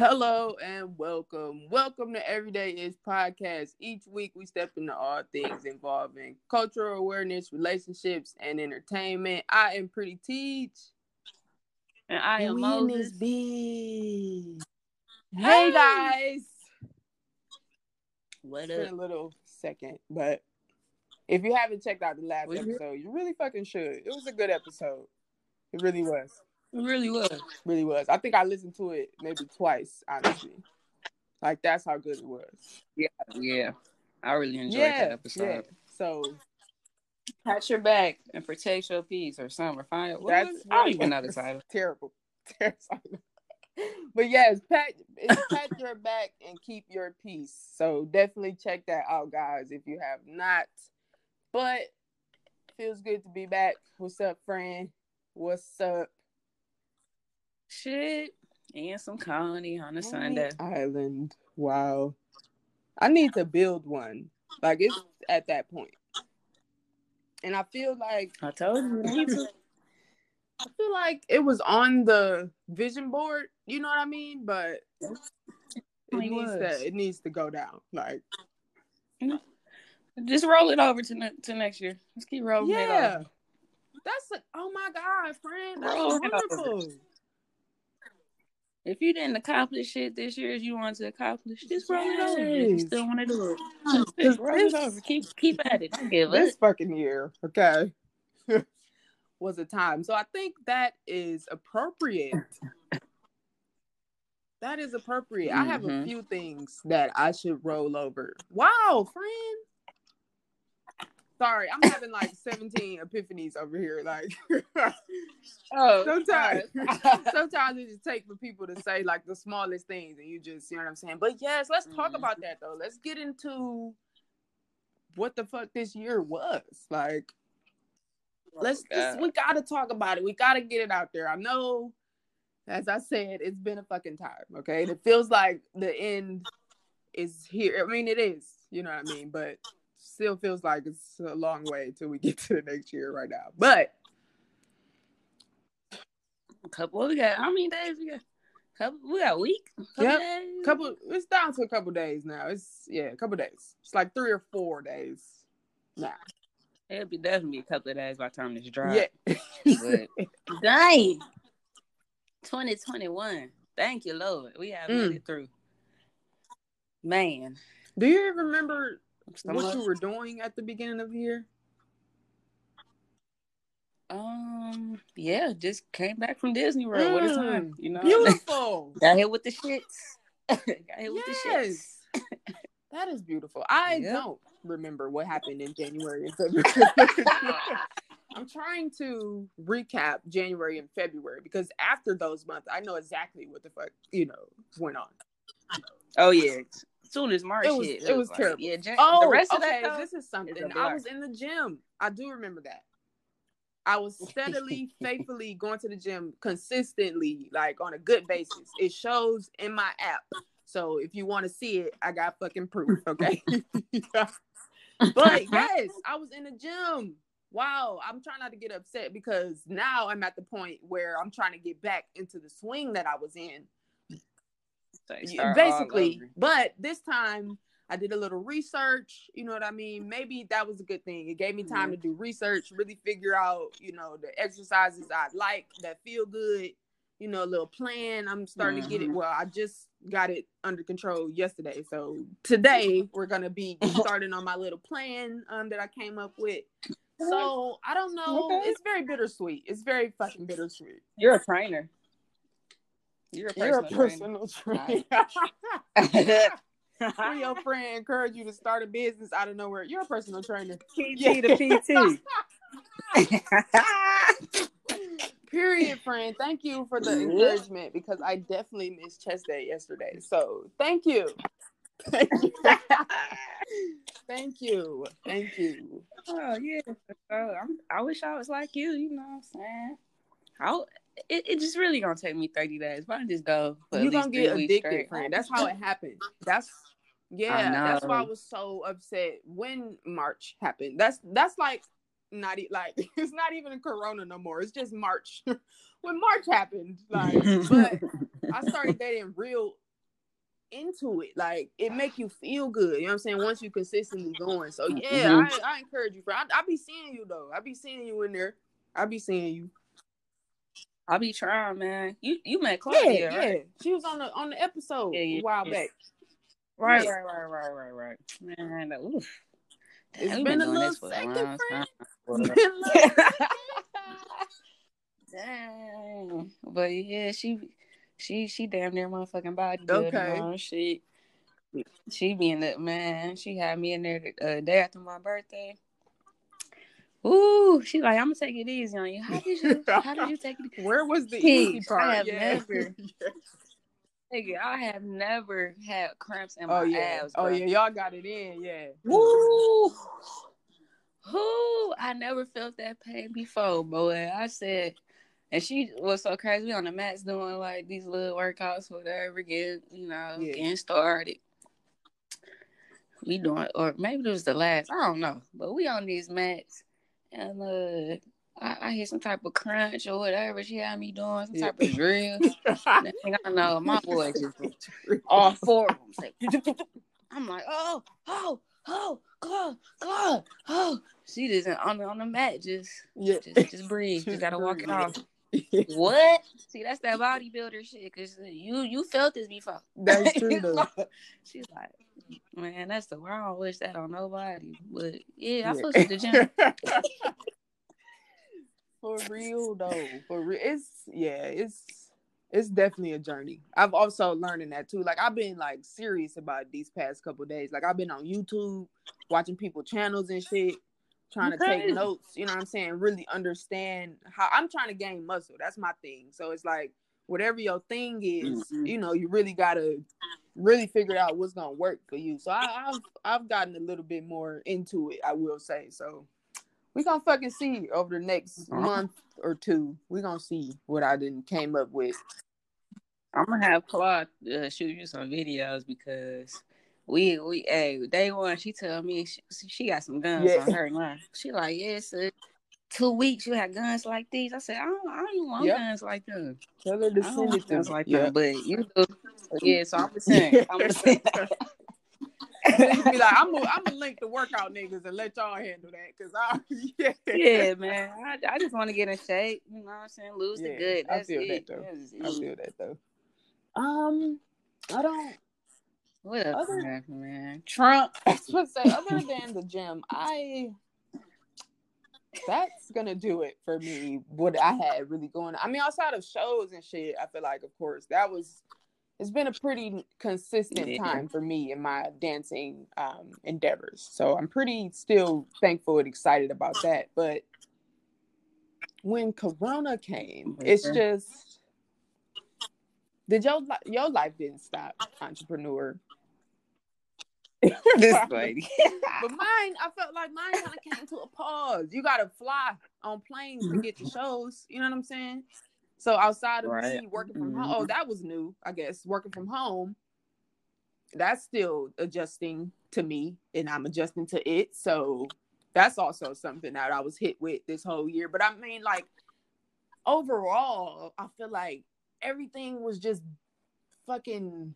Hello and welcome. Welcome to Everyday Is Podcast. Each week we step into all things involving cultural awareness, relationships, and entertainment. I am Pretty Teach. And I am We in Moses. this bitch. Hey Hey. guys. What It's been a little second, but if you haven't checked out the last episode, you really fucking should. It was a good episode. It really was. It really was. Really was. I think I listened to it maybe twice, honestly. Like that's how good it was. Yeah. Yeah. I really enjoyed yeah, that episode. yeah. So Pat your back and protect your peace or something. Or find what that's was- I don't even know the title. Terrible. Terrible. but yes, pat it's pat your back and keep your peace. So definitely check that out, guys, if you have not. But feels good to be back. What's up, friend? What's up? Shit. And some colony on a Sunday. Island. Wow. I need to build one. Like it's at that point. And I feel like I told you. you need to- I feel like it was on the vision board, you know what I mean? But it It needs was. to it needs to go down. Like Just roll it over to, ne- to next year. Let's keep rolling it yeah. over. That's a, oh my god, friend. That's Roll wonderful. If you didn't accomplish shit this year as you wanted to accomplish, just roll it over. You still want to do it. Just roll it over. Keep keep at it. Don't give up. This fucking year, okay. was a time. So I think that is appropriate. That is appropriate. I have a Mhm. few things that I should roll over. Wow, friend. Sorry, I'm having like 17 epiphanies over here. Like Oh, sometimes sometimes it just takes for people to say like the smallest things and you just you know what I'm saying. But yes, let's talk Mhm. about that though. Let's get into what the fuck this year was. Like let's just, we gotta talk about it. We gotta get it out there. I know, as I said, it's been a fucking time. Okay, and it feels like the end is here. I mean, it is. You know what I mean? But still feels like it's a long way till we get to the next year right now. But A couple. We got how many days? We got couple. We got a week. Couple Yep. days? couple, it's down to a couple days now. It's yeah, a couple days. It's like three or four days now. It'll be definitely a couple of days by the time this drop. Yeah. But dang, twenty twenty one. Thank you, Lord. We have Mm. made it through. Man, Do you remember what you were doing at the beginning of the year? um, yeah, just came back from Disney World. What a time, you know. Beautiful. Got hit with the shits. got hit with the shits. yes. that is beautiful. I Yep. don't remember what happened in January and February. I'm trying to recap January and February because after those months, I know exactly what the fuck you know went on. Oh yeah. Soon as March It was- hit, it was like, terrible. Yeah, Jan- Oh, the rest of okay. that this is something. is I was in the gym. I do remember that. I was steadily, faithfully going to the gym consistently, like on a good basis. It shows in my app. So if you want to see it, I got fucking proof. Okay. but yes, I was in the gym. Wow, I'm trying not to get upset because now I'm at the point where I'm trying to get back into the swing that I was in So you yeah, start all basically but this time i did a little research you know what i mean? Maybe that was a good thing. It gave me time Mhm. to do research really figure out you know the exercises i like that feel good you know a little plan. I'm starting to get it. Mhm. well i just got it under control yesterday. So today we're gonna be starting on my little plan um that i came up with. So i don't know. Okay. it's very bittersweet. It's very fucking bittersweet. You're a trainer. You're a you're a personal personal trainer when trainer. your friend encourage you to start a business out of nowhere, you're a personal trainer. PT to PT. Period, friend. Thank you for the encouragement because I definitely missed chest day yesterday. So thank you. Thank you. Thank you. Thank you. oh yeah. So I'm, I wish I was like you. You know what I'm saying? How it, it just really gonna take me 30 days. Why don't I just go? You're gonna get addicted, friend. That's how it happened. That's Yeah, that's why I was so upset when March happened. That's that's like not e- like it's not even a Corona no more. It's just March. when March happened, like, but I started dating real into it. Like it make you feel good. You know what I'm saying? Once you consistently going. So yeah, mm-hmm. I, I encourage you. For I, I be seeing you though. I'll be seeing you in there. I'll be seeing you. I be trying, man. You you met Claudia, yeah, right? yeah. She was on the on the episode yeah, yeah, a while back. Right, right, right, right, right, right. Man, oof. Damn, it's been, been, a little second, friend. Damn. But yeah, she she she damn near motherfucking body. Okay. She she be in the man. She had me in there the uh, day after my birthday. Ooh, she like, I'm gonna take it easy on you. How did you how did you take it? Where was the easy part? I have yeah. never Nigga, I have never had cramps in oh, my oh, yeah. abs. Oh, bro. Oh yeah, y'all got it in, yeah. Woo! Who? I never felt that pain before, boy. I said, and she was so crazy. We on the mats doing like these little workouts, whatever, get you know, yeah. getting started. We doing, or maybe it was the last. I don't know, but we on these mats, and uh, I, I hear some type of crunch or whatever she had me doing, some type of drill. I know my boy just all four of them. I'm like, oh, oh, oh, God, God, oh. She just on the on the mat, just yeah. just just breathe. You gotta walk it off. what? See, that's that bodybuilder shit. Cause you you felt this before. That's true though. She's like, man, that's the I don't wish that on nobody. But yeah, I yeah. to the gym. For real though, for real, it's yeah, it's it's definitely a journey. I've also learning that too. Like I've been like serious about these past couple days. Like I've been on YouTube watching people channels and shit, trying okay. to take notes. You know what I'm saying? Really understand how I'm trying to gain muscle. That's my thing. So it's like whatever your thing is, mm-hmm. you know, you really gotta really figure out what's gonna work for you. So I, I've I've gotten a little bit more into it. I will say so we gonna fucking see over the next uh-huh. month or two. We're gonna see what I didn't came up with. I'm gonna have Claude uh, shoot you some videos because we we hey day one she told me she, she got some guns yeah. on her line. She like yes. Yeah, two weeks you had guns like these. I said, I don't, I don't want yep. guns like them. Tell her to send it guns like yep. them, but you do. Yeah, so I'm just saying. I'm just saying. be like, I'm gonna I'm link the workout niggas and let y'all handle that because I yeah. yeah man I, I just want to get in shape you know what I'm saying lose yeah, the good That's I feel it. that though I feel that though um I don't what else other, man Trump I was supposed to say other than the gym I that's gonna do it for me what I had really going I mean outside of shows and shit I feel like of course that was it's been a pretty consistent time for me in my dancing um, endeavors. So I'm pretty still thankful and excited about that. But when Corona came, it's just did your your life didn't stop, entrepreneur. this lady. but mine, I felt like mine kind of came to a pause. You gotta fly on planes to get to shows. You know what I'm saying? So outside of right. me working from home, oh, mm-hmm. that was new, I guess. Working from home, that's still adjusting to me, and I'm adjusting to it. So that's also something that I was hit with this whole year. But I mean, like overall, I feel like everything was just fucking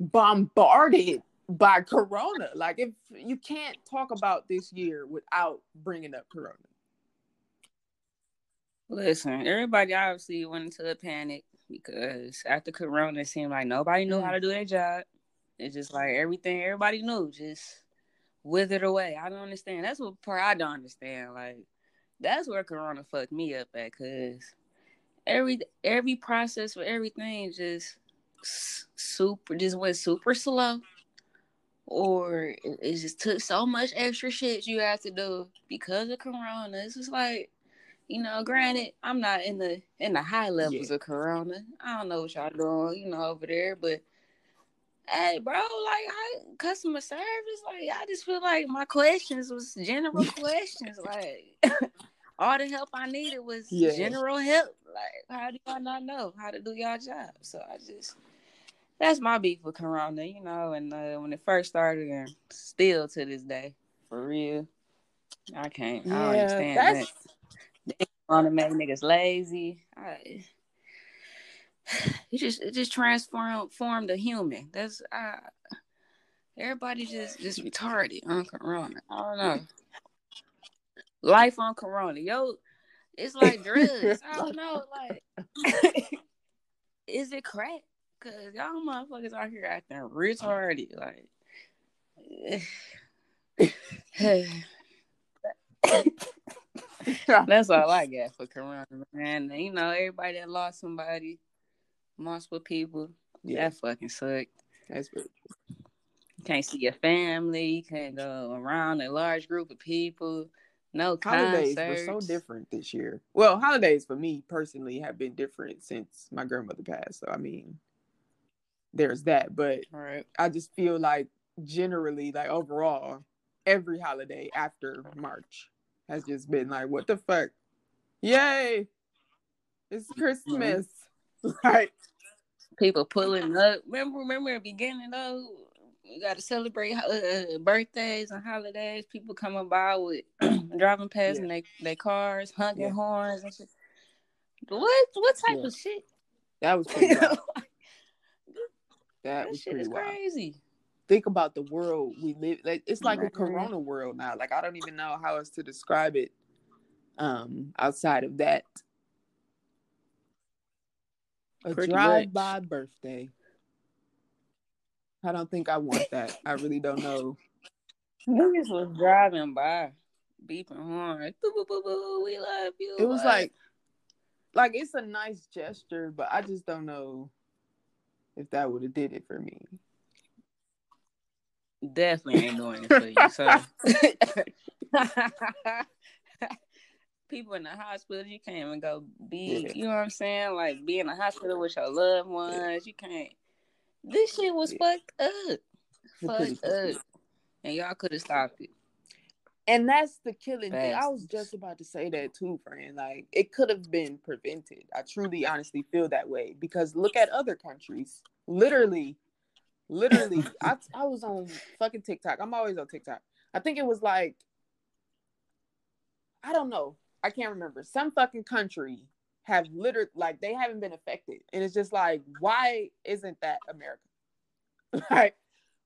bombarded by Corona. Like if you can't talk about this year without bringing up Corona. Listen, everybody obviously went into a panic because after Corona, it seemed like nobody knew how mm. to do their job. It's just like everything everybody knew just withered away. I don't understand. That's what part I don't understand. Like that's where Corona fucked me up at, cause every every process for everything just super just went super slow, or it, it just took so much extra shit you have to do because of Corona. It's just like you know, granted, I'm not in the in the high levels yeah. of corona. I don't know what y'all doing, you know, over there, but hey, bro, like I, customer service, like I just feel like my questions was general questions, like all the help I needed was yeah. general help. Like, how do y'all not know how to do y'all job? So I just that's my beef with Corona, you know, and uh, when it first started, and still to this day, for real, I can't. Yeah, I don't understand that's... that. Corona make niggas lazy. I, it just it just transformed formed a human. That's uh, everybody just just retarded on Corona. I don't know. Life on Corona, yo, it's like drugs. I don't know, like, is it crack? Cause y'all motherfuckers out here acting retarded, like. That's all I got for Corona, man. You know, everybody that lost somebody, multiple people, yeah. that fucking sucked. That's true. You can't see your family. You can't go around a large group of people. No holidays concerts. were so different this year. Well, holidays for me personally have been different since my grandmother passed. So I mean, there's that. But right. I just feel like generally, like overall, every holiday after March has just been like, what the fuck? Yay! It's Christmas. Mm-hmm. like people pulling up. Remember, remember the beginning though you got to celebrate uh, birthdays and holidays. People coming by with driving past yeah. in their they cars, honking yeah. horns and shit. What what type yeah. of shit? That was pretty wild. that, that was shit is wild. crazy. Think about the world we live. Like it's like a Corona world now. Like I don't even know how else to describe it. Um, outside of that, a drive-by birthday. I don't think I want that. I really don't know. Niggas was driving by, beeping horn boo, boo, boo, we love you. It was like, like it's a nice gesture, but I just don't know if that would have did it for me. Definitely ain't doing it for you. So people in the hospital, you can't even go be. Yeah. You know what I'm saying? Like be in the hospital with your loved ones. You can't this shit was yeah. fucked up. Fucked up. And y'all could have stopped it. And that's the killing Bastards. thing. I was just about to say that too, friend. Like it could have been prevented. I truly, honestly feel that way because look at other countries. Literally, literally, I I was on fucking TikTok. I'm always on TikTok. I think it was like, I don't know. I can't remember. Some fucking country have literally like they haven't been affected. And it's just like, why isn't that America? like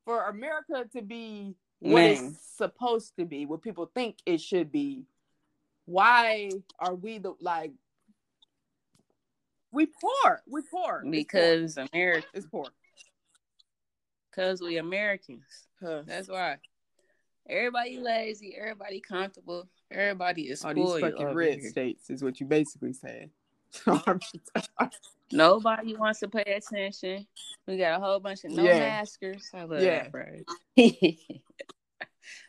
for America to be what Man. it's supposed to be, what people think it should be, why are we the like we poor. We poor. Because. America is poor. Because we Americans. Huh. That's why. Everybody lazy, everybody comfortable, everybody is All these fucking red here. states is what you basically saying. Nobody wants to pay attention. We got a whole bunch of no yeah. maskers. I love yeah. that, bro.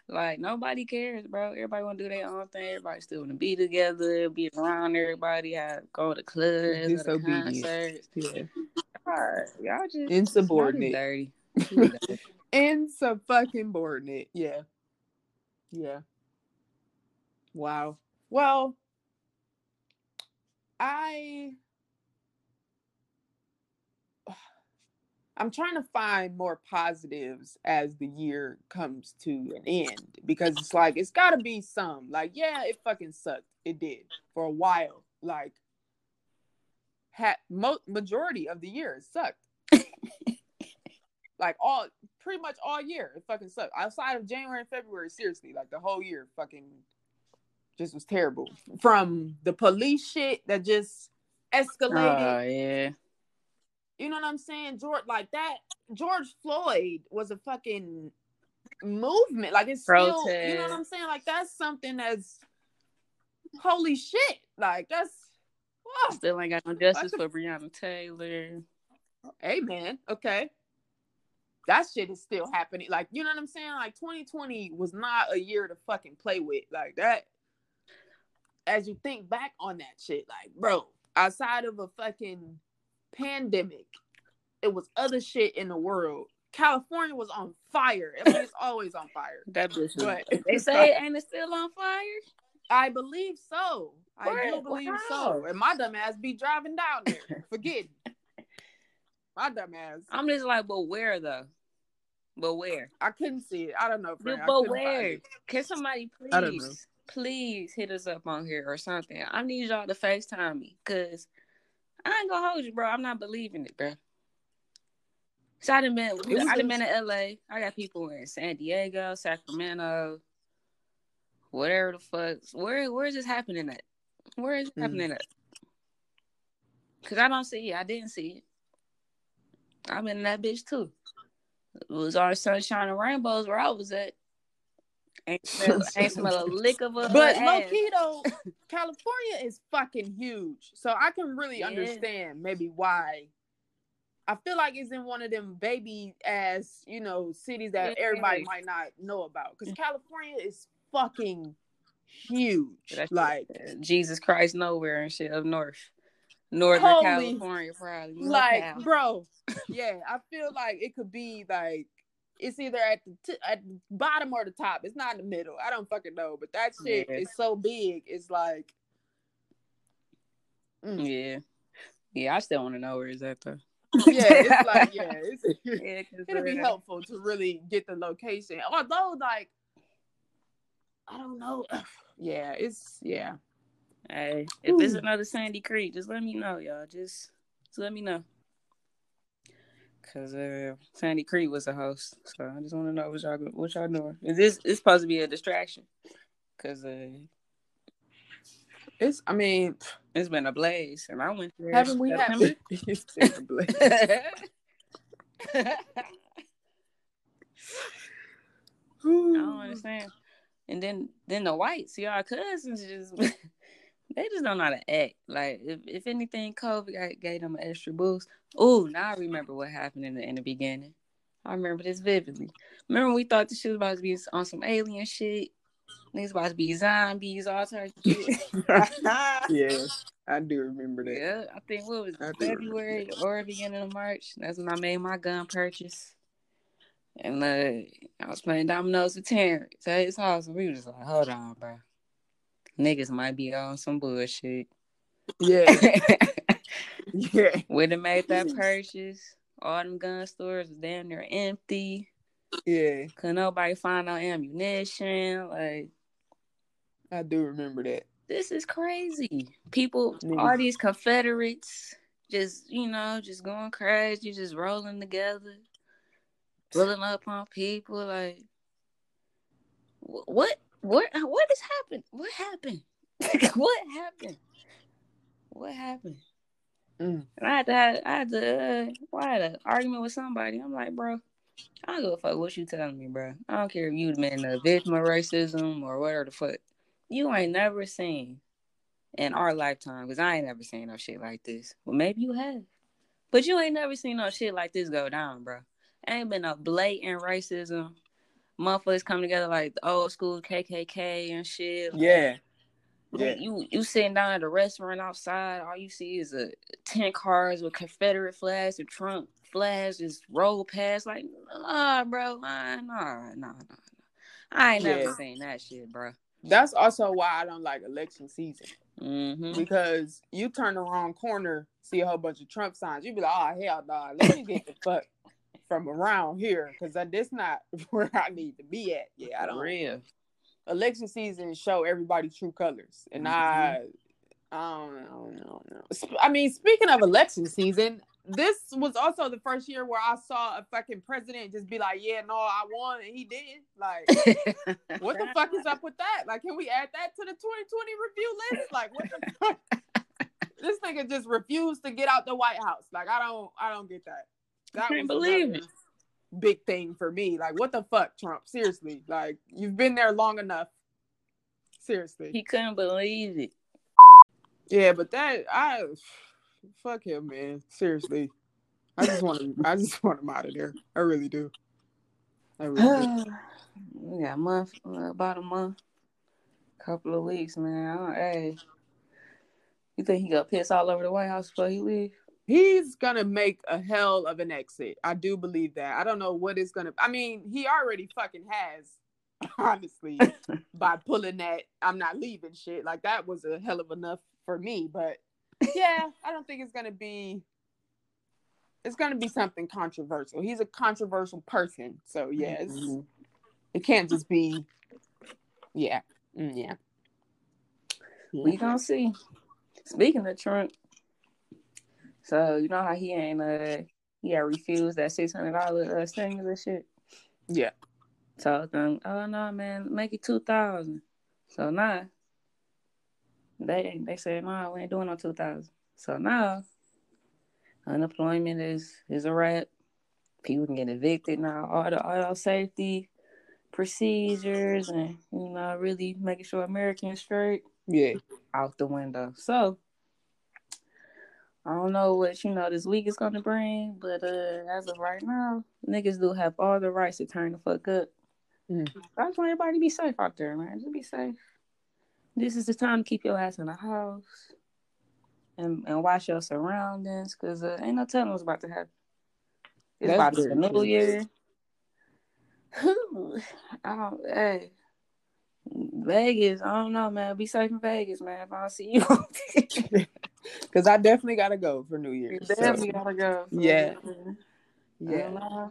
like nobody cares, bro. Everybody want to do their own thing. Everybody still want to be together, be around everybody, have, go to clubs, go to concerts. Yeah. Right. Y'all just insubordinate, dirty. Insubordinate. Yeah. Yeah. Wow. Well, I I'm trying to find more positives as the year comes to an end because it's like it's got to be some. Like, yeah, it fucking sucked. It did for a while. Like, had mo- majority of the year it sucked. like all pretty much all year it fucking sucked. Outside of January and February, seriously, like the whole year fucking just was terrible. From the police shit that just escalated. Oh yeah. You know what I'm saying? George like that George Floyd was a fucking movement. Like it's Protest. still you know what I'm saying? Like that's something that's holy shit. Like that's whoa. still ain't got no justice for Breonna Taylor. Amen. okay. That shit is still happening. Like, you know what I'm saying? Like 2020 was not a year to fucking play with. Like that as you think back on that shit, like, bro, outside of a fucking pandemic, it was other shit in the world. California was on fire. I mean, it's always on fire. That bitch. But they say and it's still on fire? I believe so. I do believe wow. so. And my dumb ass be driving down there, forgetting. My dumb ass. I'm just like, but where though? But where? I couldn't see it. I don't know. Friend. But where? Can somebody I don't know. please, please hit us up on here or something? I need y'all to FaceTime me because I ain't gonna hold you, bro. I'm not believing it, bro. So I done been, I done been to LA. I got people in San Diego, Sacramento, whatever the fuck. Where where is this happening at? Where is it Mm. happening at? Cause I don't see it. I didn't see it. I'm in that bitch too. It was all sunshine and rainbows where I was at. Ain't smell, ain't smell a lick of a But hood low ass. key though, California is fucking huge. So I can really Yeah. understand maybe why. I feel like it's in one of them baby ass, you know, cities that Yeah. everybody might not know about. Because California is fucking huge. That's like Jesus Christ nowhere and shit up north. Northern Holy- California, probably. Like bro yeah i feel like it could be like it's either at the t- at the bottom or the top it's not in the middle i don't fucking know but that shit Yeah. is so big it's like mm. Yeah. Yeah, I still want to know where is that though. yeah it's like yeah it's, Yeah, it'll be helpful to really get the location although like i don't know yeah it's yeah Hey, if it's Ooh. another Sandy Creek, just let me know, y'all. Just, just let me know. Cause uh, Sandy Creek was a host, so I just want to know what y'all what y'all doing. Is this it's supposed to be a distraction? Cause uh, it's i mean it's been a blaze, and I went there. haven't we it's been a blaze. I don't understand. And then then the whites, y'all cousins just they just don't know how to act. Like if, if anything, COVID got, gave them an extra boost. Oh, now I remember what happened in the in the beginning. I remember this vividly. Remember we thought the shit was about to be on some alien shit. Niggas about to be zombies, all types of shit. yeah i do remember that yeah, I think what was it, I do remember February or beginning of March. That's when I made my gun purchase. And uh, I was playing dominoes with Terrence at his house, and we was just like, "Hold on, bro, niggas might be on some bullshit." yeah yeah When they made that purchase, all them gun stores was damn near empty. yeah Could nobody find no ammunition. Like I do remember that. this is crazy. People, Niggas. all these Confederates, just you know, just going crazy, just rolling together, pulling up on people. Like, what, what, what has happened? What happened? what happened? What happened? Mm. And I had to, have, I had to, uh, well, I had an argument with somebody. I'm like, bro, I don't give a fuck what you telling me, bro. I don't care if you been a victim of racism or whatever the fuck. You ain't never seen in our lifetime, because I ain't never seen no shit like this. Well, maybe you have. But you ain't never seen no shit like this go down, bro. Ain't been no blatant racism. Motherfuckers come together like the old school KKK and shit. Yeah. Like, Yeah. You you sitting down at a restaurant outside, all you see is a ten cars with Confederate flags and Trump flags just roll past. Like, nah, bro, nah, nah, nah, nah. I ain't Yeah. never seen that shit, bro. That's also why I don't like election season Mm-hmm. because you turn the wrong corner, see a whole bunch of Trump signs, you be like, oh hell no, let me get the fuck from around here because that's not where I need to be at. Yeah, I don't. real. Election season show everybody true colors, and I, I don't know, I don't know, I don't know. Sp- I mean, speaking of election season, this was also the first year where I saw a fucking president just be like, "Yeah, no, I won," and he did. Like, what the fuck is up with that? Like, can we add that to the 2020 review list? Like, what the fuck? this nigga just refused to get out the White House. Like, I don't, I don't get that. That can't was believe it. Big thing for me. Like, what the fuck, Trump? Seriously, like, you've been there long enough. Seriously. He couldn't believe it. Yeah, but that I fuck him, man. Seriously. I just want him I just want him out of there. I really do. I really do. we got a month, about a month, couple of weeks, man. I hey, you think he got pissed all over the White House before he leave? He's gonna make a hell of an exit. I do believe that. I don't know what it's gonna I mean, he already fucking has, honestly, by pulling that I'm not leaving shit. Like that was a hell of enough for me. But yeah, I don't think it's gonna be it's gonna be something controversial. He's a controversial person, so yes, Mhm. it can't just be, yeah, Mm, yeah. We gonna see. Speaking of Trump, so you know how he ain't uh he had refused that six hundred dollar uh, stimulus shit. Yeah. Told them, oh no, man, make it two thousand. So now they they said no, we ain't doing no two thousand. So now unemployment is is a wrap. People can get evicted now. All the all safety procedures and you know really making sure Americans straight Yeah. out the window. So I don't know what you know this week is gonna bring, but uh as of right now, niggas do have all the rights to turn the fuck up. Mm. I just want everybody to be safe out there, man. Just be safe. This is the time to keep your ass in the house and and watch your surroundings, cause uh, ain't no telling what's about to happen. It's That's about to be the new year. I don't, hey, Vegas. I don't know, man. Be safe in Vegas, man. If I don't see you. Because I definitely gotta go for New Year's. so, Definitely gotta go. So, Yeah. yeah. yeah.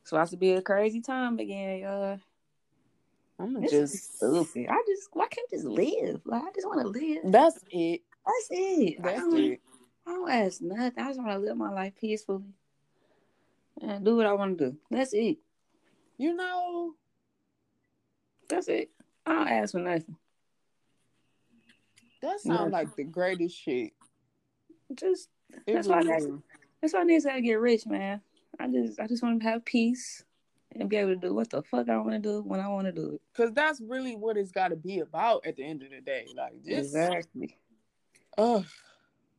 It's supposed to be a crazy time again, y'all. I'm gonna This just. stupid. I just why can't I just live? Like I just want to live. That's it. That's it. I That's don't, it. I don't ask nothing. I just want to live my life peacefully and do what I want to do. That's it. You know, That's it. I don't ask for nothing. That sounds like the greatest shit. Just It That's why that's- why niggas gotta get rich, man. I just I just want to have peace and be able to do what the fuck I want to do when I want to do it. Cause that's really what it's got to be about at the end of the day. Like just, Exactly. ugh,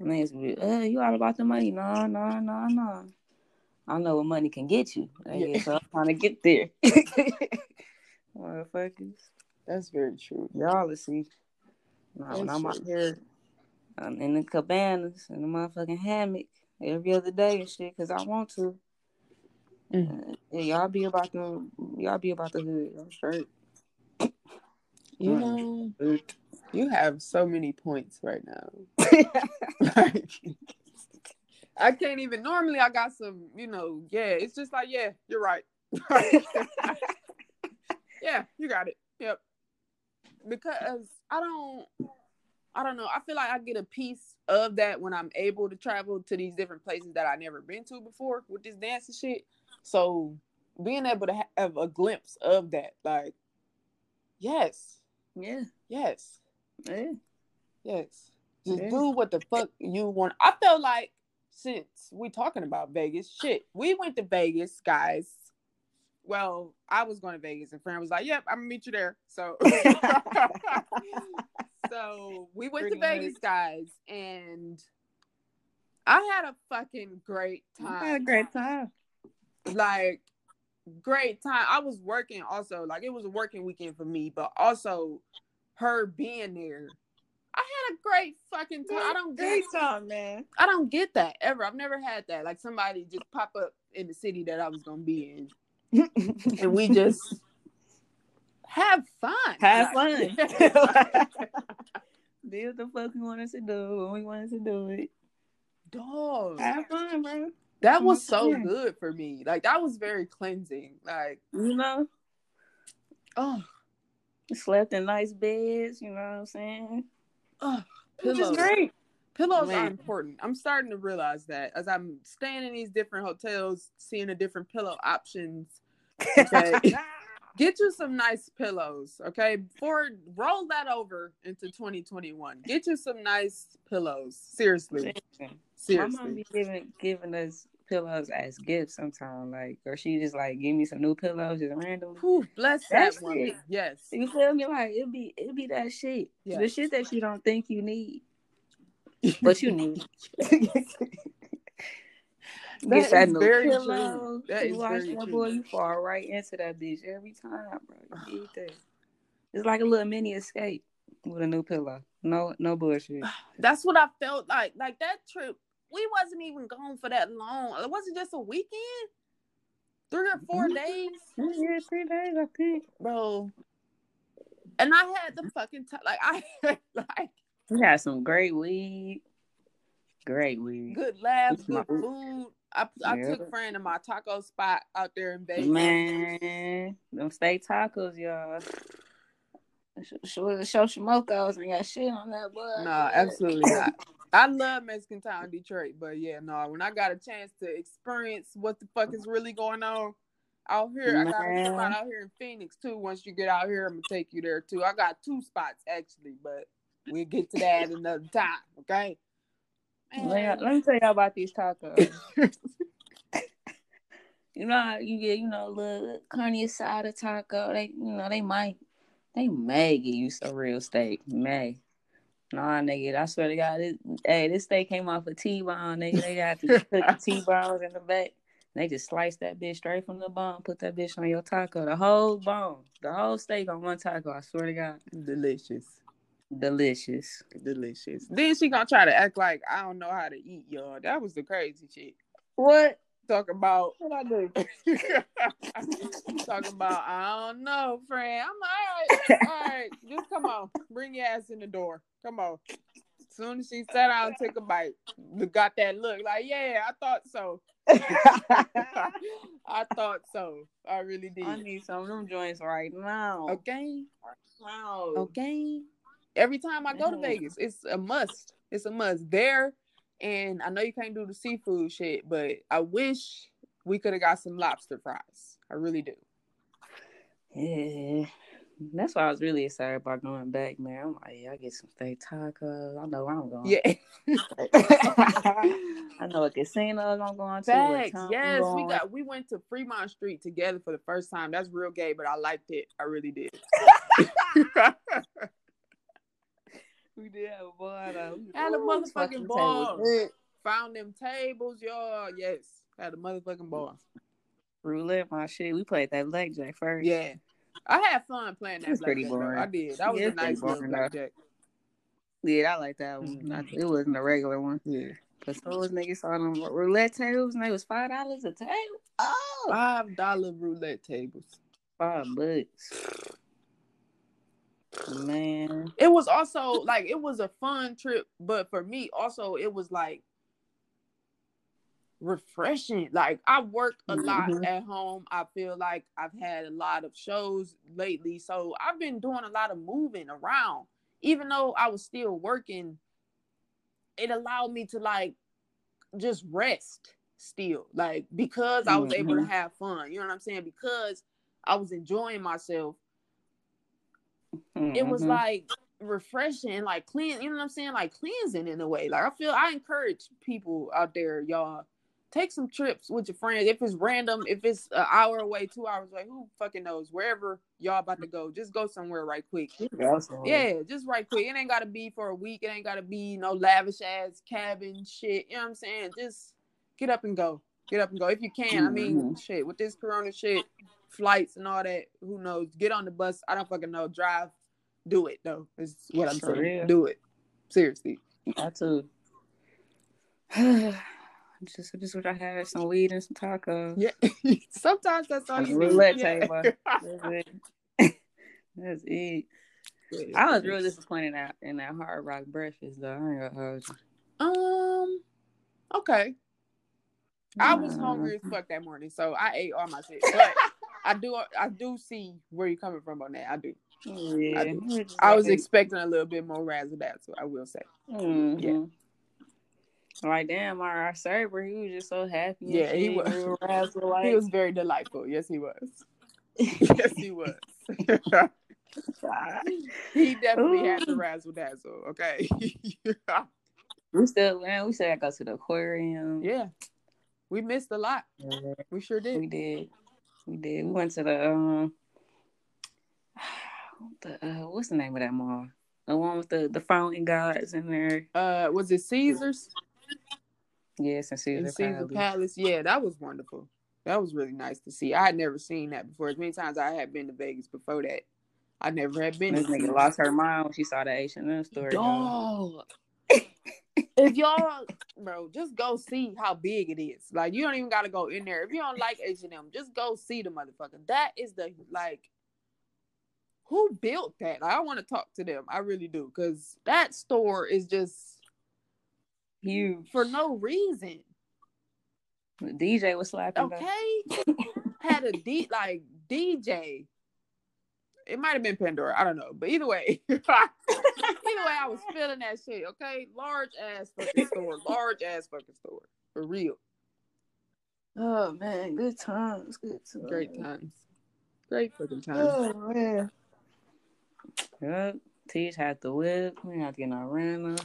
Niggas be, uh, you all about the money? No, no, no, no. I know what money can get you. Yeah. Yeah. So I'm trying to get there. Motherfuckers. that's very true. Y'all will see. When I'm out here I'm in the cabanas in the motherfucking hammock every other day and shit because I want to. Mm. Uh, yeah, y'all be about the y'all be about the hood. I'm straight. You Mm. know, you have so many points right now. Like, I can't even. Normally, I got some. You know, yeah. It's just like, yeah, you're right. yeah, you got it. Yep. Because I don't. I don't know. I feel like I get a piece of that when I'm able to travel to these different places that I never been to before with this dance and shit. So being able to have a glimpse of that, like, yes, yeah. yes, Yeah. yes, just Yeah. do what the fuck you want. I felt like since we talking about Vegas, shit, we went to Vegas, guys. Well, I was going to Vegas, and Fran was like, "Yep, I'm gonna meet you there." So, so we went Pretty to Vegas, guys, and I had a fucking great I had a time. great time. Like, great time. I was working also, like it was a working weekend for me, but also her being there. I had a great fucking time. I don't get great time, man. I don't get that ever. I've never had that. Like somebody just pop up in the city that I was gonna be in, and we just have fun. Have Like- fun. do what the fuck we wanted to do when we wanted to do it. Dog, Have fun, bro. that was so good for me. Like that was very cleansing. Like, You know, oh, slept in nice beds. You know what I'm saying? oh Which is great. Pillows are Man. important. I'm starting to realize that as I'm staying in these different hotels, seeing the different pillow options. Okay. Get you some nice pillows, okay? Before roll that over into 2021. Get you some nice pillows. Seriously. Seriously. My mom be giving giving us pillows as gifts sometimes, like, or she just like give me some new pillows just randomly. Whew, bless That's that woman. Yes. You feel me? Like it be it be that shit, Yeah. the shit that you don't think you need, but you need. That is new very pillow. true. That you is watch very that true. boy, you fall right into that bitch every time, bro. You need that. It's like a little mini escape with a new pillow. No, no bullshit. That's what I felt like. Like that trip, we wasn't even gone for that long. It wasn't just a weekend. Three or 4 Mhm. days. Yeah, three days, I think. Bro. And I had the fucking time. Like I had like We had some great weed. Great weed. good laughs, good food. I, I Yeah. took friend to my taco spot out there in Vegas. Man, them steak tacos, y'all. Show show Shimokos and got shit on that boy. No, absolutely not. I love Mexican Town, Detroit, but yeah, no. When I got a chance to experience what the fuck is really going on out here, I got a spot out here in Phoenix too. Once you get out here, I'm gonna take you there too. I got two spots actually, but we'll get to that another time. Okay. Let, me- let me tell y'all about these tacos. you know, how you get you know a little carne asada taco. They you know they might they may give you some real steak. May. Nah, nigga, I swear to God, this, hey, this steak came off a T-bone. Nigga, they got to cook the T-bones in the back. They just slice that bitch straight from the bone, put that bitch on your taco. The whole bone, the whole steak on one taco. I swear to God, Delicious. Delicious. Delicious. Then she gonna try to act like I don't know how to eat, y'all. That was the crazy shit. What? Talk about What I do? talking about I don't know, friend. I'm like, all right, all right, just come on, bring your ass in the door. Come on. Soon as she sat down and took a bite, we got that look like, yeah, I thought so. I thought so. I really did. I need some of them joints right now. Okay, Wow. okay. Every time I go to. Vegas, it's a must. It's a must there. And I know you can't do the seafood shit, but I wish we could have got some lobster fries. I really do. Yeah. That's why I was really excited about going back, man. I'm like, yeah, I get some steak tacos. I know where I'm going. Yeah. I know what casinos I'm going to. Facts. I'm Yes, we got we went to Fremont Street together for the first time. That's real gay, but I liked it. I really did. We did have a ball though. Had a motherfucking fucking ball. Found them tables, y'all. Yes. Had a motherfucking ball. Roulette, my shit. We played that blackjack first. Yeah. I had fun playing that It's pretty though. boring. I did. That was Yeah, a nice little boring, though. blackjack. Yeah, I like that one. Mhm. It wasn't a regular one. Yeah. Cause those niggas saw them roulette tables and they was five dollars a table. Oh, Five dollar roulette tables. five bucks. Man, It was also like it was a fun trip, but for me also it was like refreshing. Like I work a lot Mhm. at home. I feel like I've had a lot of shows lately, so I've been doing a lot of moving around. Even though I was still working, it allowed me to like just rest still. Like because I was able to Mhm. have fun. You know what I'm saying? Because I was enjoying myself it was Mhm. like refreshing, like clean. You know what I'm saying? Like cleansing in a way. Like I feel I encourage people out there, y'all, take some trips with your friends. If it's random, if it's an hour away, two hours away, who fucking knows? Wherever y'all about to go, just go somewhere right quick. Yeah, just right quick. It ain't gotta be for a week. It ain't gotta be no lavish ass cabin shit. You know what I'm saying? Just get up and go. Get up and go if you can. I mean, Mhm. shit with this Corona shit, flights and all that. Who knows? Get on the bus. I don't fucking know. Drive. Do it though. Is what I'm For saying. real. Do it. Seriously. I too. just, just wish I had some weed and some tacos. Yeah. Sometimes that's all you need. roulette Yeah. table. That's it. That's it. I was real disappointed out in that hard rock breakfast though. I ain't gonna hold you. Um. Okay. I was hungry as fuck that morning, so I ate all my shit. But I do, I do see where you're coming from on that. I do. Yeah, I I was expecting a little bit more razzle dazzle. I will say. Mhm. Like damn, our, our server, he was just so happy. Yeah, he was. He was very delightful. Yes, he was. yes, he was. he definitely had the razzle dazzle. Okay. we still, man, we still gotta go to the aquarium. yeah. We missed a lot. Yeah, We sure did. we did, we did. We went to the um, the uh, what's the name of that mall? The one with the the fountain gods in there. Uh, was it Caesars? Yes, and Caesar, Caesar Palace. Palace. Yeah, that was wonderful. That was really nice to see. I had never seen that before. As many times I had been to Vegas before that, I never had been. This nigga lost her mind when she saw the H and M store. Dog. if y'all, bro, just go see how big it is. Like you don't even gotta go in there. If you don't like H and M, just go see the motherfucker. That is the like. Who built that? Like, I want to talk to them. I really do, because that store is just Huge for no reason. The DJ was slapping. Okay, had a D like DJ. It might have been Pandora. I don't know, but either way, either way, I was feeling that shit. Okay, large ass fucking store, large ass fucking store for real. Oh man, good times, good times, great times, great fucking oh, times. Oh man. Yep. Teach had the whip. We had to get no rental.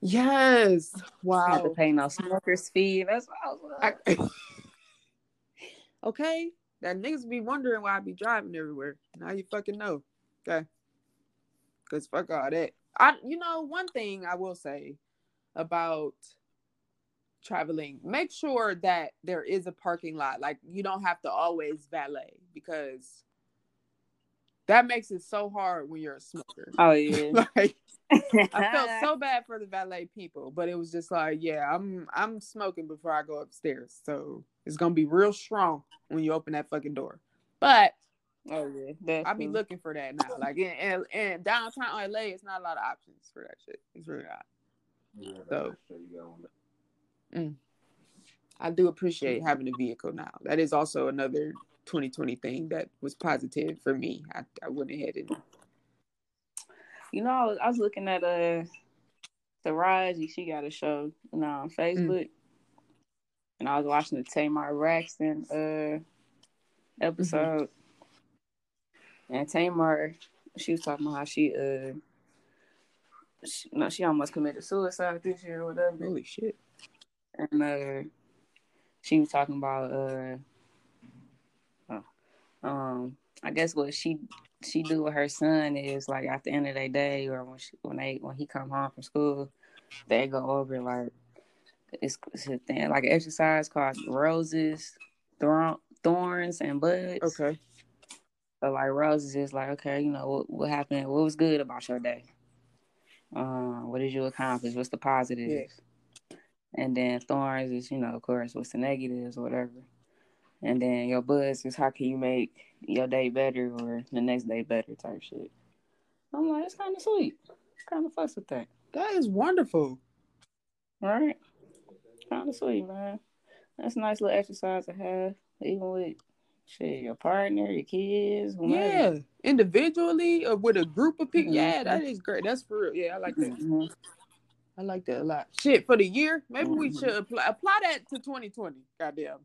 Yes. Wow. Had to pay no smoker's fee. That's what I was like. okay. That niggas be wondering why I be driving everywhere. Now you fucking know. Okay. Cause fuck all that. I you know, one thing I will say about traveling, make sure that there is a parking lot. Like you don't have to always valet because that makes it so hard when you're a smoker. Oh yeah. like I felt so bad for the valet people, but it was just like, yeah, I'm I'm smoking before I go upstairs. So it's gonna be real strong when you open that fucking door. But oh yeah, I'll be looking for that now. Like in, in, in, downtown LA, it's not a lot of options for that shit. It's really not. Yeah, so mm, I do appreciate having a vehicle now. That is also another 2020 thing that was positive for me. I, I went ahead and you know, I was, I was looking at uh Taraji, she got a show you know on mm. Facebook. Mm. And I was watching the Tamar Braxton uh episode. Mm-hmm. And Tamar, she was talking about how she uh she, no, she almost committed suicide this year or whatever. Holy shit. And uh she was talking about uh um, I guess what she she do with her son is like at the end of the day, or when she, when they when he come home from school, they go over like it's, it's a thing like an exercise called roses, thorn, thorns, and buds. Okay. So like roses is like okay, you know what what happened, what was good about your day. Um, what did you accomplish? What's the positives? Yeah. And then thorns is you know of course what's the negatives or whatever. And then your buzz is how can you make your day better or the next day better type shit. I'm like, it's kind of sweet. Kind of fucks with that. That is wonderful. Right? Kind of sweet, man. That's a nice little exercise to have, even with shit, your partner, your kids. Whomever. Yeah, individually or with a group of people. Mm-hmm. Yeah, that is great. That's for real. Yeah, I like that. Mm-hmm. I like that a lot. Shit, for the year, maybe mm-hmm. we should apply, apply that to 2020. Goddamn.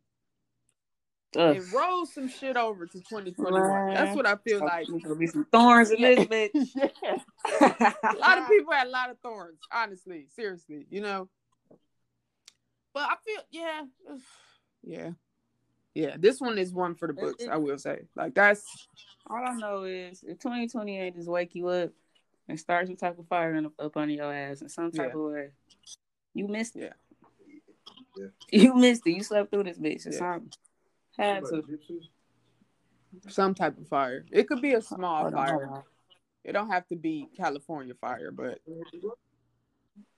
Ugh. and roll some shit over to 2021. That's what I feel like. There'll be some thorns in this bitch. a lot of people had a lot of thorns, honestly, seriously, you know. But I feel, yeah, yeah, yeah. This one is one for the books. I will say, like that's all I know is if 2028 just wake you up and start some type of fire up under your ass in some type yeah. of way, you missed it. Yeah. You missed it. You slept through this bitch or yeah. something. Had to. Some type of fire. It could be a small fire. It don't have to be California fire, but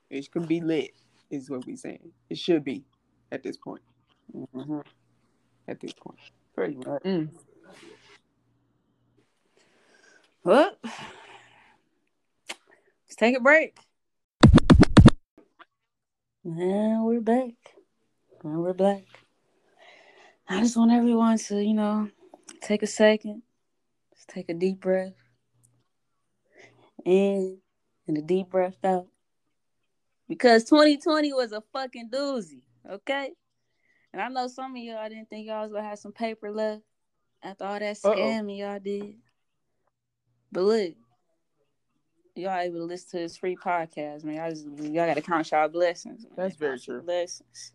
it could be lit. Is what we saying. It should be at this point. Mm-hmm. At this point, pretty much. Mm. Well, let's take a break. And we're back. And we're back. I just want everyone to, you know, take a second, just take a deep breath in and a deep breath out. Because 2020 was a fucking doozy, okay? And I know some of y'all didn't think y'all was gonna have some paper left after all that scamming y'all did. But look, y'all able to listen to this free podcast, man. Y'all, just, y'all gotta count y'all blessings. Man. That's very true. Blessings.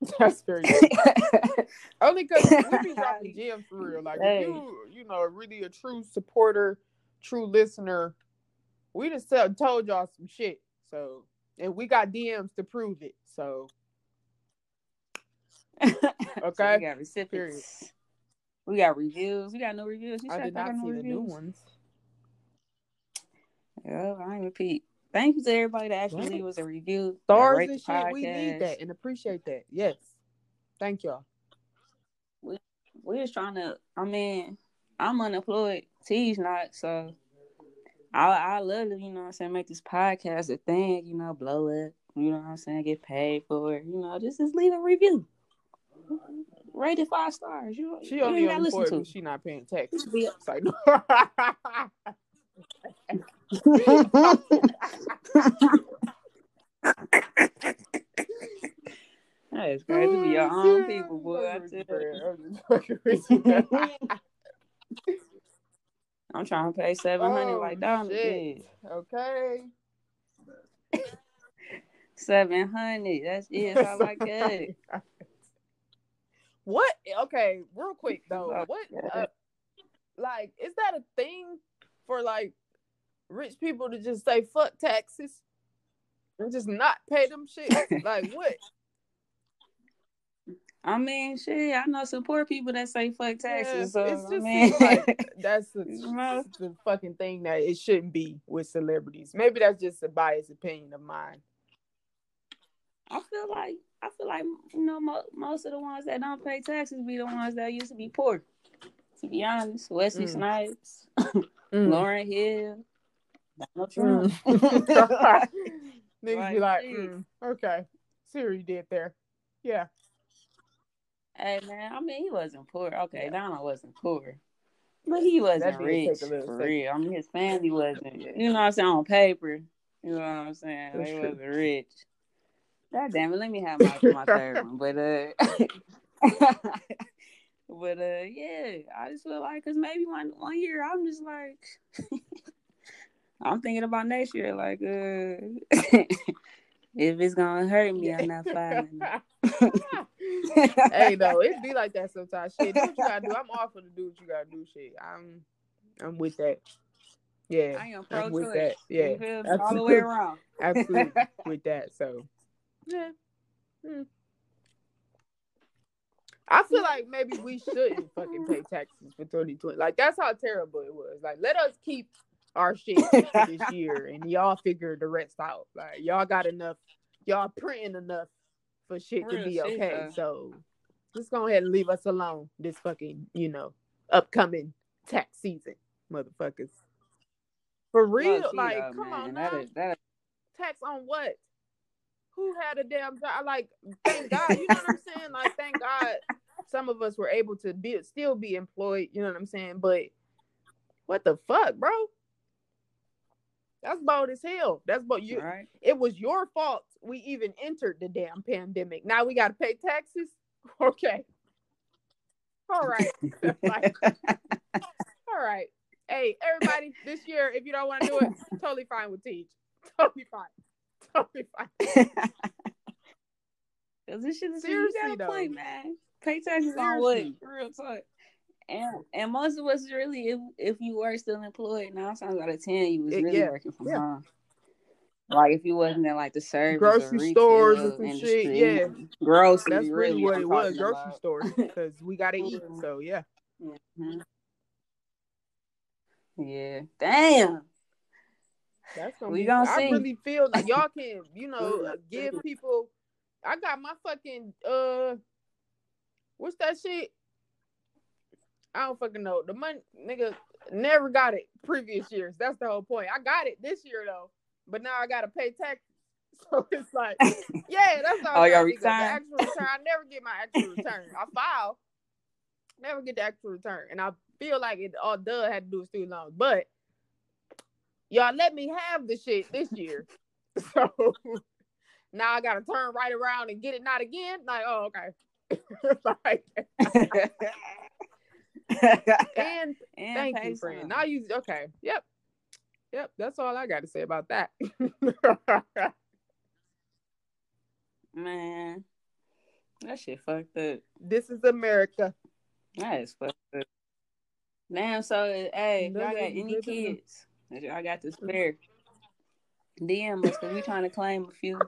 That's very good. only because we be dropping gems for real. Like hey. you, you know, really a true supporter, true listener. We just tell, told y'all some shit. So, and we got DMs to prove it. So, okay, so we got recipients. We got reviews. We got no reviews. You I did not see the new ones. Yeah, I ain't repeat. Thank you to everybody that actually leave us a review. Stars and shit. We need that and appreciate that. Yes. Thank y'all. We we just trying to I mean, I'm unemployed. T's not, so I I love to, you know what I'm saying, make this podcast a thing, you know, blow it, you know what I'm saying, get paid for it, you know, just just leave a review. rated five stars. You, She you only ain't gotta listen unemployed to. she not paying taxes. It's like, That is crazy. Be your own people, boy. I tell you. I'm trying to pay seven hundred Oh, like Donna shit. did. okay. Seven hundred. That's it. That's all I got. What? Okay, real quick though. Oh, What? Uh, like, is that a thing for like rich people to just say fuck taxes and just not pay them shit? like, what? I mean, shit. I know some poor people that say fuck taxes. Yeah, so it's I just mean, like that's the, the fucking thing that it shouldn't be with celebrities. Maybe that's just a biased opinion of mine. I feel like I feel like you know mo- most of the ones that don't pay taxes be the ones that used to be poor. To be honest, Wesley Mm. Snipes, Mm. Lauryn Hill, Donald Trump. Mm. Niggas be Like, like, mm, okay, see what you did there. Yeah. Hey man, I mean he wasn't poor. Okay, Donald wasn't poor. But he wasn't rich take a little for real. I mean his family wasn't you know what I'm saying on paper. You know what I'm saying? They wasn't rich. God damn it, let me have my my third one. But uh But uh yeah, I just feel like cause maybe one one year I'm just like I'm thinking about next year, like uh if it's gonna hurt me, I'm not filing hey, no, it be like that sometimes. Shit, do what you gotta do. I'm all for the do what you gotta do. Shit, I'm, I'm with that. Yeah, I am I'm with that. Yeah, You feel me? all the way around. absolutely with that. So, yeah. Hmm. I feel like maybe we shouldn't fucking pay taxes for 2020. Like that's how terrible it was. Like let us keep our shit this year, and y'all figure the rest out. Like y'all got enough, y'all printing enough for shit to be okay. So just go ahead and leave us alone this fucking you know upcoming tax season, motherfuckers. For real, key, like though, come man. on That now is- that is- tax on what? Who had a damn job? Like, thank God, you know what I'm saying? Like, thank God, some of us were able to be still be employed. You know what I'm saying? But what the fuck, bro? That's bold as hell. That's what you. right? It was your fault we even entered the damn pandemic. Now we got to pay taxes. Okay. All right. Like, all right. Hey, everybody, this year, if you don't want to do it, totally fine with Teach. Totally fine. Totally fine. Cause this shit is Seriously, you got a though. point, man. Pay taxes on what? Real talk. And and most of us really, if if you were still employed, nine times out of ten, you was It- really yeah, working from yeah. home. Like if you wasn't in like the service Grocery or stores and some industry, shit, yeah. grocery. That's really what I'm it was, grocery about. stores, because we got to eat. So, yeah. Mhm. Yeah, damn. That's gonna We be. gonna I see. really feel like y'all can, you know, give people. I got my fucking uh, what's that shit? I don't fucking know. The money, nigga, never got it previous years. That's the whole point. I got it this year though, but now I gotta pay tax. So it's like, yeah, that's all. Oh, your trying to think. The return? actual return. I never get my actual return. I file, never get the actual return, and I feel like it all does had to do with student loans, but y'all let me have the shit this year. So now I gotta turn right around and get it not again. Like, oh, okay. like, and and thank you, friend. some. Now you okay. Yep. Yep, that's all I gotta say about that. Man, that shit fucked up. this is America. That is fucked up. Damn, so hey, y'all got any kids y'all got to spare, DM us because we trying to claim a few.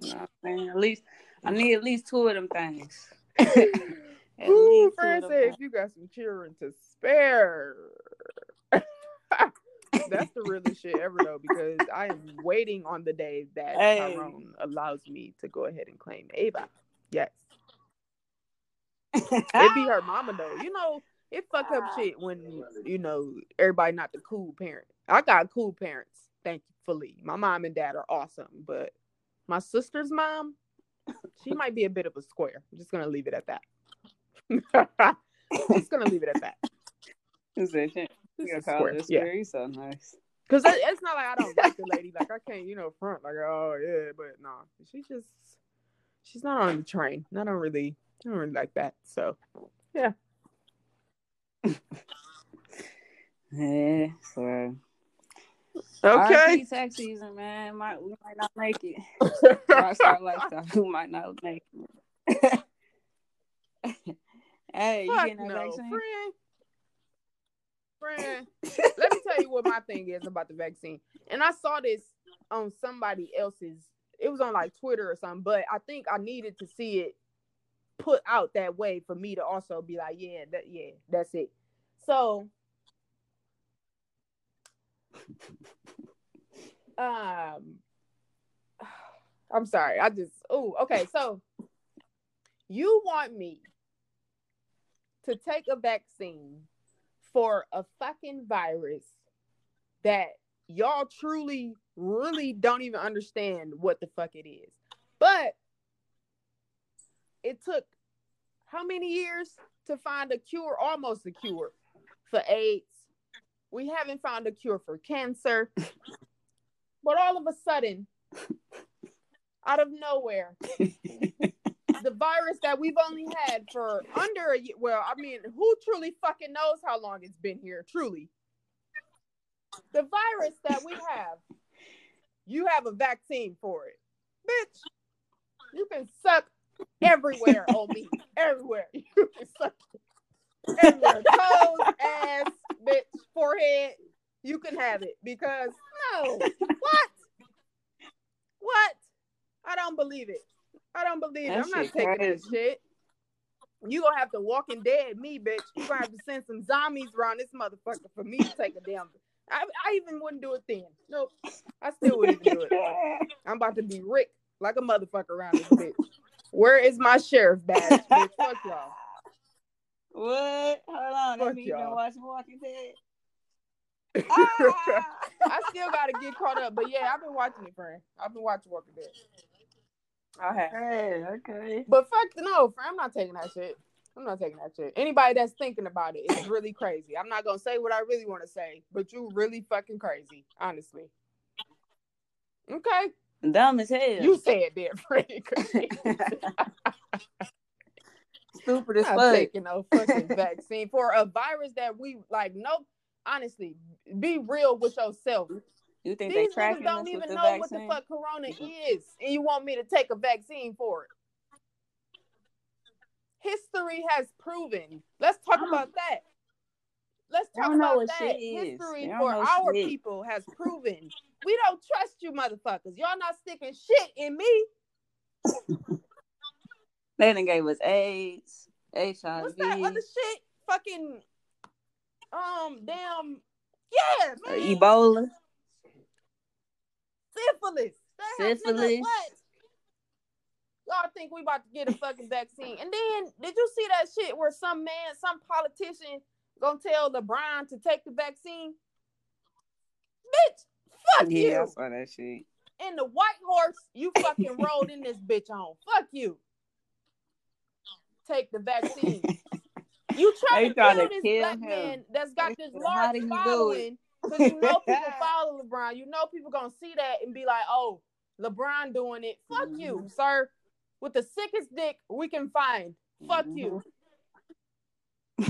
You know what I'm saying? At least I need at least two of them things. Ooh, said if you got some children to spare. That's the realest shit ever though, because I am waiting on the day that Hey. Tyrone allows me to go ahead and claim Ava. Yes. It'd be her mama though. You know, it fuck up shit when you know everybody not the cool parent. I got cool parents, thankfully. My mom and dad are awesome, but my sister's mom, she might be a bit of a square. I'm just gonna leave it at that. Just gonna leave it at that. Is that shit? You is gotta call square. Yeah, so nice. because it's not like I don't like the lady. Like I can't, you know, front like oh yeah, but no, she just she's not on the train. I don't really, I don't really like that. So yeah. Yeah, so okay. RP tax season, man. Might we might not make it. Rockstar lifestyle, we might not make it. hey, you getting no, vaccine? friend. Friend, let me tell you what my thing is about the vaccine. And I saw this on somebody else's. It was on like Twitter or something, but I think I needed to see it put out that way for me to also be like, yeah, that yeah, that's it. So, um, I'm sorry. I just oh okay. So you want me to take a vaccine for a fucking virus that y'all truly really don't even understand what the fuck it is. But it took how many years to find a cure, almost a cure for AIDS. We haven't found a cure for cancer. but all of a sudden, out of nowhere, the virus that we've only had for under a year. Well, I mean, who truly fucking knows how long it's been here? Truly, the virus that we have, you have a vaccine for it, bitch. You can suck everywhere on me, everywhere. You can suck everywhere, toes, ass, bitch, forehead. You can have it because no, what? What? I don't believe it. I don't believe it. That I'm not taking crazy. that shit. You gonna have to Walking Dead me, bitch. You gonna have to send some zombies around this motherfucker for me to take a damn. I, I even wouldn't do it then. Nope. I still wouldn't do it. I'm about to be Rick like a motherfucker around this bitch. Where is my sheriff badge, bitch? Fuck y'all. What? Hold on. Fuck That mean you been y'all. watching Walking Dead? Ah! I still gotta get caught up, but yeah, I've been watching it, friend. I've been watching Walking Dead. I have. Hey, okay. But fuck no, friend, I'm not taking that shit. I'm not taking that shit. Anybody that's thinking about it is really crazy. I'm not gonna say what I really want to say, but you really fucking crazy, honestly. Okay, Dumb as hell. you said that, Frank. stupid as not fuck. taking no fucking vaccine for a virus that we like. No, honestly, be real with yourself. You think they These niggas tracking don't even with the know what the fuck Corona is, and you want me to take a vaccine for it? History has proven. Let's talk about that. Let's talk about that. shit. History for our shit. people has proven we don't trust you, motherfuckers. Y'all not sticking shit in me. They done gave us AIDS, HIV. What's that other shit? Fucking um, damn, yeah, or man. Ebola. syphilis. Syphilis. what? Y'all think we about to get a fucking vaccine? And then did you see that shit where some man, some politician gonna tell LeBron to take the vaccine? Bitch, fuck Yeah, I you. saw that shit. And the white horse you fucking rode in this bitch on. Fuck you. Take the vaccine. You trying to trying kill to this kill black him. man that's got They this large did he do it?" following. Because you know people follow LeBron. You know people gonna see that and be like, oh, LeBron doing it. Fuck you, Mhm. sir. With the sickest dick we can find. Fuck you.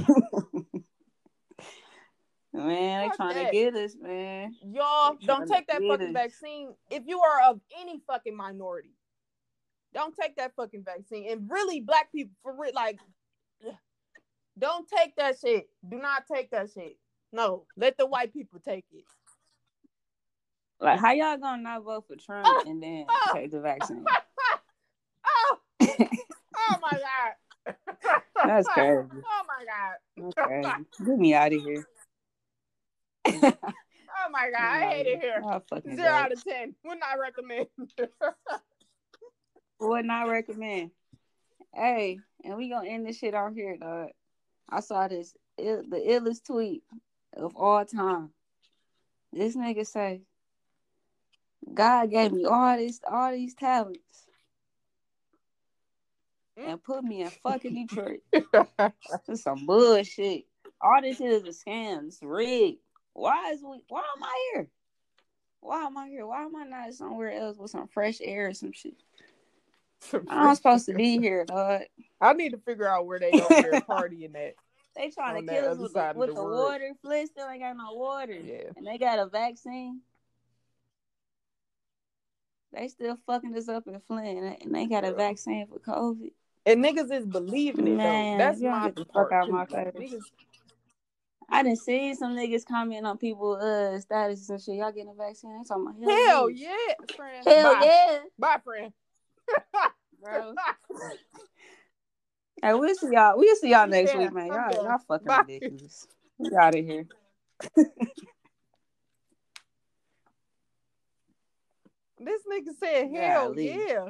man, they Fuck trying that. to get us, man. Y'all They don't take that fucking us. vaccine if you are of any fucking minority. Don't take that fucking vaccine. And really, black people for real, like, don't take that shit. Do not take that shit. No, let the white people take it. Like, how y'all gonna not vote for Trump Ah, and then ah. take the vaccine? oh, oh my god. That's crazy. Oh my god. Crazy. Get me out of here. Oh my god. I hate it here. Zero out of ten. Would not recommend. Would not recommend. Hey, and we gonna end this shit out here, dog. I saw this Ill, the illest tweet of all time. This nigga say, God gave me all this, all these talents. Mm. and put me in fucking Detroit. This some bullshit. All this shit is a scam. It's rigged. Why is we? Why am I here? Why am I here? Why am I not somewhere else with some fresh air or some shit? I'm supposed to be here, dog. I need to figure out where they there partying at. They trying to kill us with, the, with the the water. Flint still ain't got no water. Yeah. And they got a vaccine. They still fucking us up in Flint, and they- and they got a vaccine for COVID. And niggas is believing it Man, though. That's my get the part fuck out too. my face. I didn't see some niggas comment on people uh status and shit. Y'all getting a vaccine? They talking about hell yeah, friend. hell Bye. yeah, Bye, friend. Bro. Hey, we'll see y'all. We'll see y'all next Yeah, week, man. Y'all, y'all fucking Bye. ridiculous. We out of here. this nigga said hell Golly. yeah.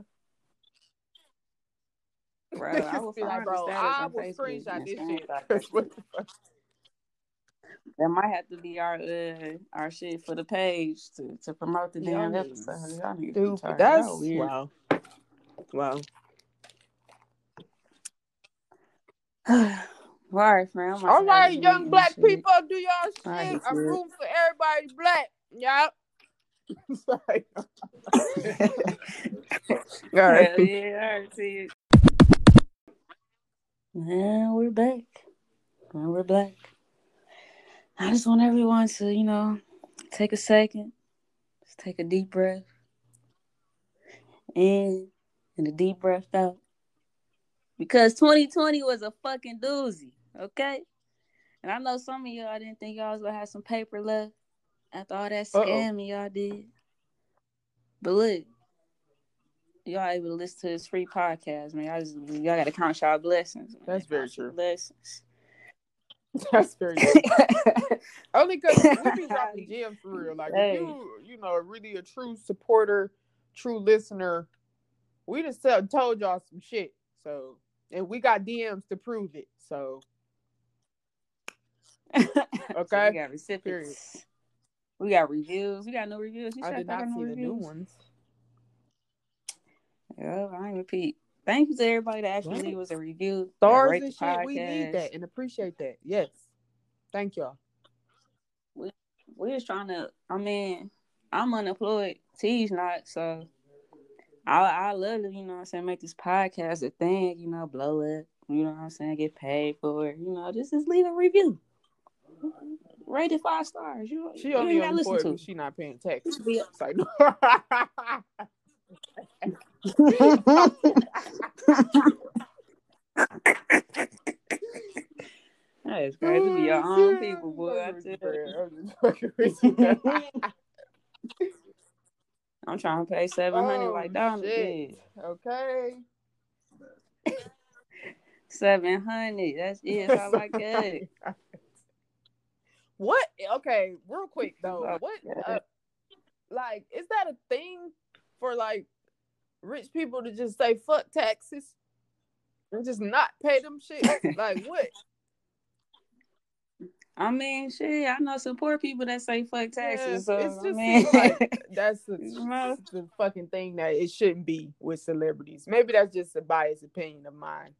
Bro, I Niggas will like, bro, I will screenshot this shit. screenshot that 'Cause what shit. the fuck? That might have to be our uh our shit for the page to, to promote the damn niggas episode. Y'all niggas Stupid. retarded. That's wow. Wow. All right, friend. I'm about All to have right, this young black shit. people, do y'all All right, shit. I'm kid. rooting for everybody black. Yeah. Sorry. All right. Hell yeah, all right, see you. And we're back. And we're back. I just want everyone to, you know, take a second, just take a deep breath in and a deep breath out. Because 2020 was a fucking doozy, okay? And I know some of y'all didn't think y'all was gonna have some paper left after all that scamming y'all did. But look, y'all able to listen to this free podcast, man. Y'all, just, y'all gotta count y'all blessings. man. That's very true. Blessings. That's very true. Only because we be dropping gems for real. Like Hey. you, you know, really a true supporter, true listener, we just tell, told y'all some shit. So and we got DMs to prove it. So So Okay. we got recipients. We got reviews. We got no reviews. You I did not no see the new ones. Yeah, I ain't repeat. Thank you to everybody that actually us a review. Stars and shit, we need that and appreciate that. Yes. Thank y'all. We we just trying to. I mean, I'm unemployed. T's not, so I I love to, you know what I'm saying, make this podcast a thing, you know, blow it, you know what I'm saying, get paid for it, you know, just just leave a review. Rate it five stars. You, She you only gotta listen to she not paying taxes. It's like, no. That is crazy. Be your Oh, own people, boy. I tell you. I'm just fucking with you. I'm trying to pay seven hundred Oh, like Donna shit. did. Okay. Seven hundred. That's it. I got. What? Okay, real quick though. Oh, What? Uh, like, is that a thing for like rich people to just say fuck taxes and just not pay them shit? like, what? I mean, shit. I know some poor people that say fuck taxes. Yeah, so it's I just mean, like that's the, the fucking thing that it shouldn't be with celebrities. Maybe that's just a biased opinion of mine.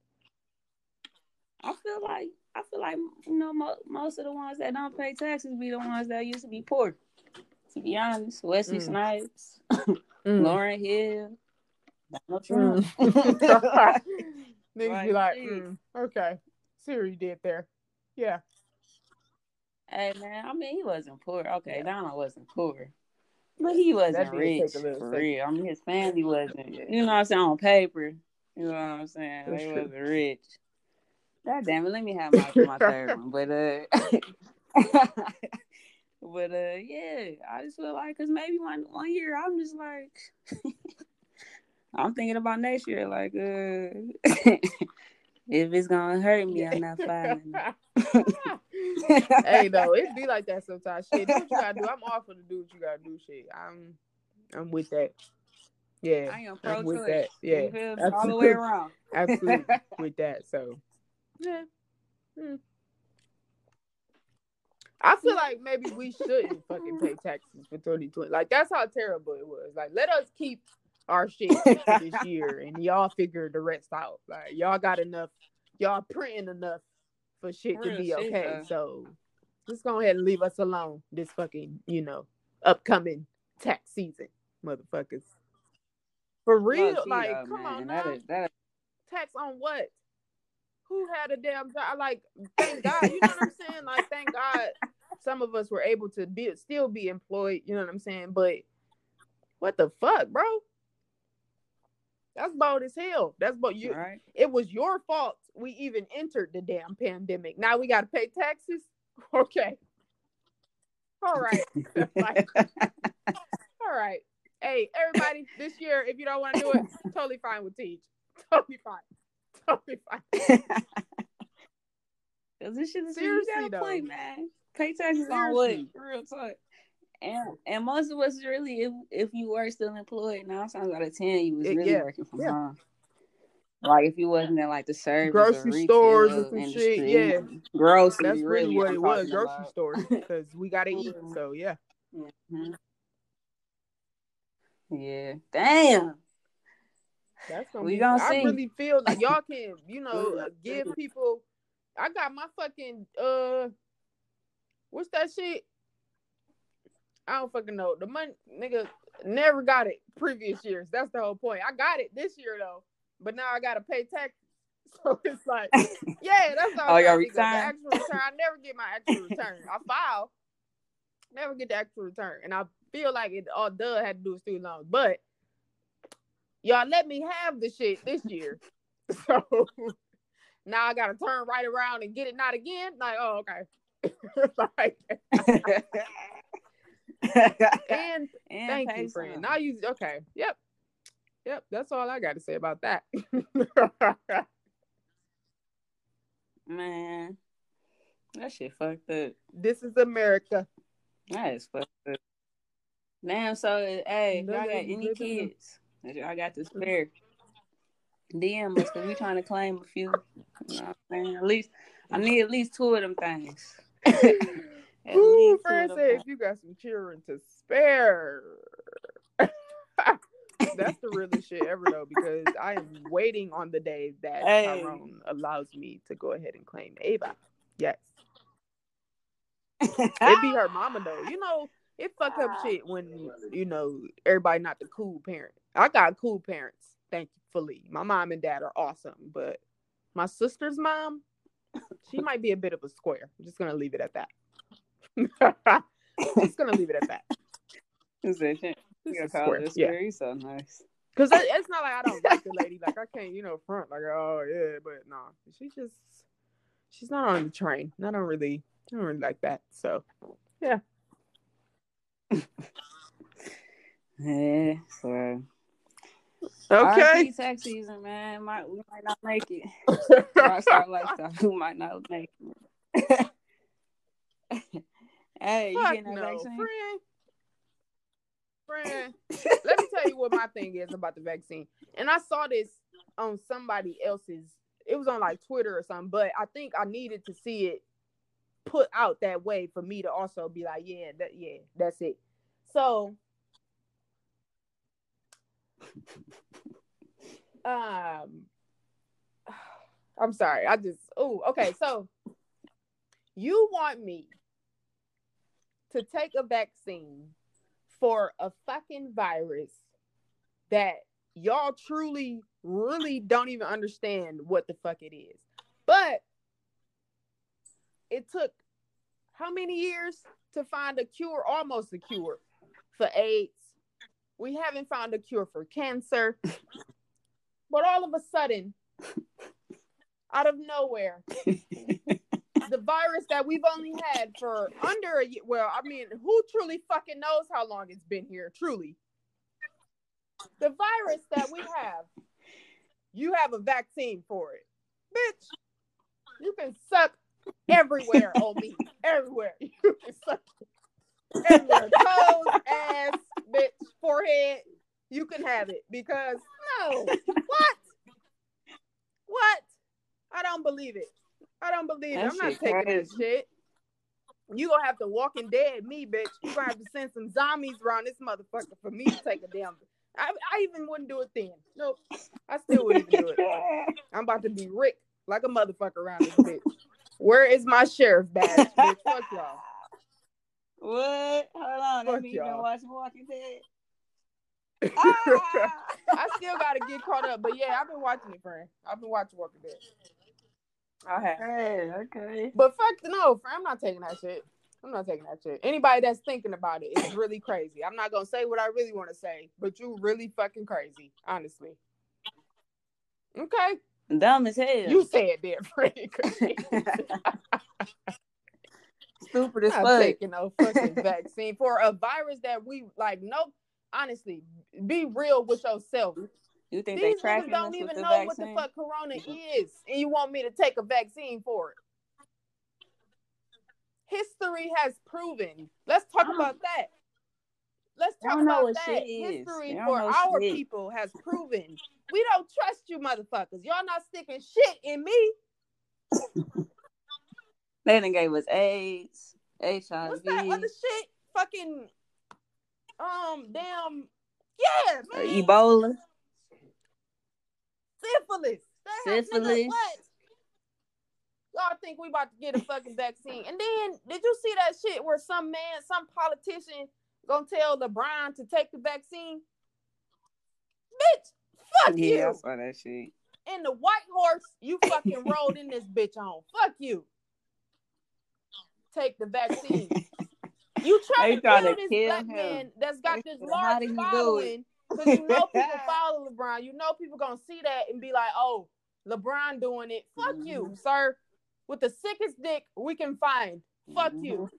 I feel like I feel like you know mo- most of the ones that don't pay taxes be the ones that used to be poor. To be honest, Wesley Mm. Snipes, Mm. Lauryn Hill, Donald Trump. Mm. Niggas be Like, like, mm, okay, see what you did there. Yeah. Hey man, I mean he wasn't poor. Okay, Yeah. Donald wasn't poor. But he wasn't rich take a little for real. I mean his family wasn't you know what I'm saying, on paper. You know what I'm saying? That's they true. wasn't rich. God damn it, let me have my my third one. But uh But uh yeah, I just feel like cause maybe one one year I'm just like I'm thinking about next year, like uh if it's gonna hurt me, I'm not filing it. hey, no, it be like that sometimes. Shit, do what you gotta do. I'm off for to do what you gotta do. Shit, I'm, I'm with that. Yeah, I am I'm with that. Yeah, all the way around. absolutely with that. So, yeah. Hmm. I feel like maybe we shouldn't fucking pay taxes for 2020. Like that's how terrible it was. Like let us keep our shit this year, and y'all figure the rest out. Like y'all got enough, y'all printing enough for shit to be shit, okay. though. So just go ahead and leave us alone this fucking, you know, upcoming tax season, motherfuckers. For real, like, though, come on man. now. That is, that is, tax on what? Who had a damn job? Like, thank God, you know what I'm saying? Like, thank God some of us were able to be still be employed, you know what I'm saying? But what the fuck, bro? That's bold as hell. That's bold. You, right? it was your fault we even entered the damn pandemic. Now we got to pay taxes. Okay. All right. Like, all right. Hey, everybody, this year, if you don't want to do it, totally fine with Teach. Totally fine. Totally fine. Cause this shit is Seriously, you gotta play, man. Pay taxes on what? Real talk. And and most of us really, if if you were still employed, nine times out of ten, you was really yeah, working from yeah. home. Like if you wasn't in like the service, Grocery or stores and some industry, shit, yeah. grocery. That's really, what it was, grocery about. stores, because we got to eat. Mhm. So, yeah. Mhm. Yeah, damn. That's gonna We be. gonna I see. really feel like y'all can, you know, uh, give people. I got my fucking uh, what's that shit? I don't fucking know. The money, nigga, never got it previous years. That's the whole point. I got it this year though, but now I gotta pay tax. So it's like, yeah, that's all. Oh, your The return? actual return. I never get my actual return. I file, never get the actual return, and I feel like it all does had to do with student loans, but y'all let me have the shit this year. So now I gotta turn right around and get it not again. Like, oh, okay. like, and And thank you, friend. some. Now you okay. Yep. Yep. That's all I gotta say about that. Man, that shit fucked up. this is America. That is fucked up. Damn, so hey, y'all got any kids y'all got to spare, DM us because we trying to claim a few. You know what I'm saying? At least I need at least two of them things. Ooh, least two friend of said them if you got some children to spare. That's the realest shit ever though, because I am waiting on the day that Hey. Tyrone allows me to go ahead and claim Ava. Yes. things. It be her mama though. You know, it fuck up shit when you know everybody not the cool parent. I got cool parents, thankfully. My mom and dad are awesome, but my sister's mom, she might be a bit of a square. I'm just gonna leave it at that. just gonna leave it at that. Is that shit? Just You call it Yeah, square? You so nice. because it's not like I don't like the lady. Like I can't, you know, front like oh yeah, but no, she just she's not on the train. I don't really, I don't really like that. So Yeah, yeah. so okay. Tax season, man. Might we might not make it. Rockstar lifestyle, we might not make it. Hey, you getting that no, vaccine? friend. Friend, let me tell you what my thing is about the vaccine. And I saw this on somebody else's. It was on like Twitter or something, but I think I needed to see it put out that way for me to also be like, yeah, that yeah, that's it. So um I'm sorry. I just oh, okay. So you want me to take a vaccine for a fucking virus that y'all truly really don't even understand what the fuck it is. But it took how many years to find a cure, almost a cure for AIDS. We haven't found a cure for cancer. But all of a sudden, out of nowhere, the virus that we've only had for under a year. Well, I mean, who truly fucking knows how long it's been here? Truly, the virus that we have, you have a vaccine for it, bitch. You can suck everywhere on me, everywhere. You can suck everywhere, toes, ass, bitch, forehead. You can have it because no, what? What? I don't believe it. I don't believe That it. I'm not taking crazy. that shit. You gonna have to walking dead me, bitch. You gonna have to send some zombies around this motherfucker for me to take a damn I, I even wouldn't do it then. Nope. I still wouldn't even do it. I'm about to be Rick like a motherfucker around this bitch. Where is my sheriff badge? Bitch, fuck y'all. What? Hold on. Fuck That mean you been y'all. Walking Dead? Ah! I still gotta get caught up, but yeah, I've been watching it, friend. I've been watching Walking Dead. Okay. Hey, okay. But fuck no, friend, I'm not taking that shit. I'm not taking that shit. Anybody that's thinking about it is really crazy. I'm not gonna say what I really want to say, but you really fucking crazy, honestly. Okay, Dumb as hell. you said that, friend. stupid as not fuck. taking no fucking vaccine for a virus that we like. Nope. honestly, be real with yourself. You think they These niggas don't even know vaccine? what the fuck corona is, and you want me to take a vaccine for it. History has proven. Let's talk about that. Let's talk about that. History for our shit. people has proven we don't trust you, motherfuckers. Y'all not sticking shit in me. They done gave us AIDS, HIV. What's that other shit? Fucking, um, damn, yeah, uh. Ebola. Syphilis. That has- nigga, Syphilis. what? Y'all think we about to get a fucking vaccine? And then did you see that shit where some man, some politician gonna tell LeBron to take the vaccine? Bitch, fuck Yeah, I you. saw that shit. And the white horse you fucking rode in this bitch on. Fuck you. Take the vaccine. You try They to kill this kill black him. man that's got this large did he do it?" following because you know people follow LeBron. You know people gonna see that and be like, "Oh, LeBron doing it." Fuck you, Mhm. sir. With the sickest dick we can find. Fuck you.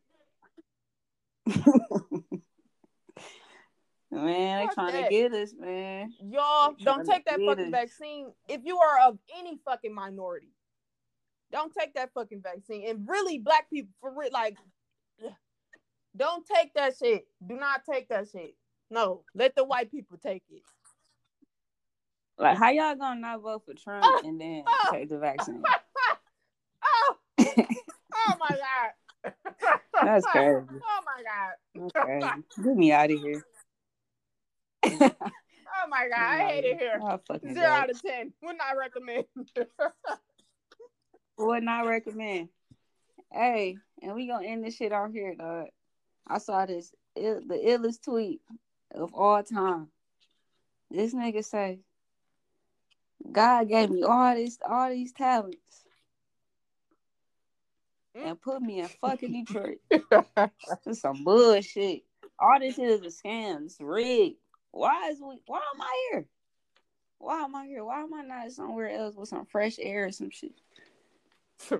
Man, they trying that. to get us, man. Y'all don't take that fucking us. vaccine if you are of any fucking minority. Don't take that fucking vaccine. And really, black people for real, like, don't take that shit. Do not take that shit. No, let the white people take it. Like, how y'all gonna not vote for Trump Ah, and then ah. take the vaccine? oh, oh my god. That's crazy. Oh my god. That's crazy. Get me out of here. Oh my god. I hate it here. Fucking Zero out of ten. Would not recommend. Would not recommend. Hey, and we gonna end this shit out here, dog. I saw this Ill, the illest tweet of all time. This nigga say, God gave me all this, all these talents, and put me in fucking Detroit. This some bullshit. All this shit is a scam. It's rigged. Why is we? Why am I here? Why am I here? Why am I not somewhere else with some fresh air or some shit?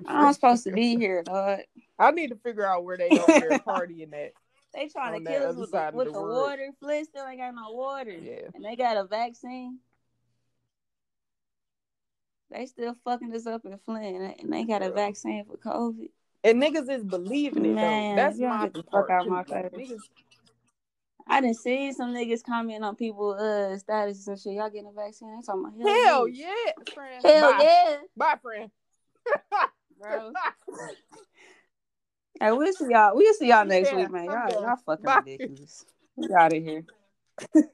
I'm supposed to be here, dog. I need to figure out where they over there partying at. They trying to kill us with, the, with the the water. Flint still ain't got no water. Yeah. And they got a vaccine. They still fucking us up in Flint, and- they got a vaccine for COVID. And niggas is believing it Man, though. That's my get the fuck out my face. I didn't see some niggas comment on people uh status and shit. Y'all getting a vaccine? They talking about hell yeah, yeah, friend. hell Bye. yeah, Bye, friend. bro. Hey, we'll see y'all. We'll see y'all next Yeah, week, man. Y'all, y'all fucking Bye. ridiculous. We out of here.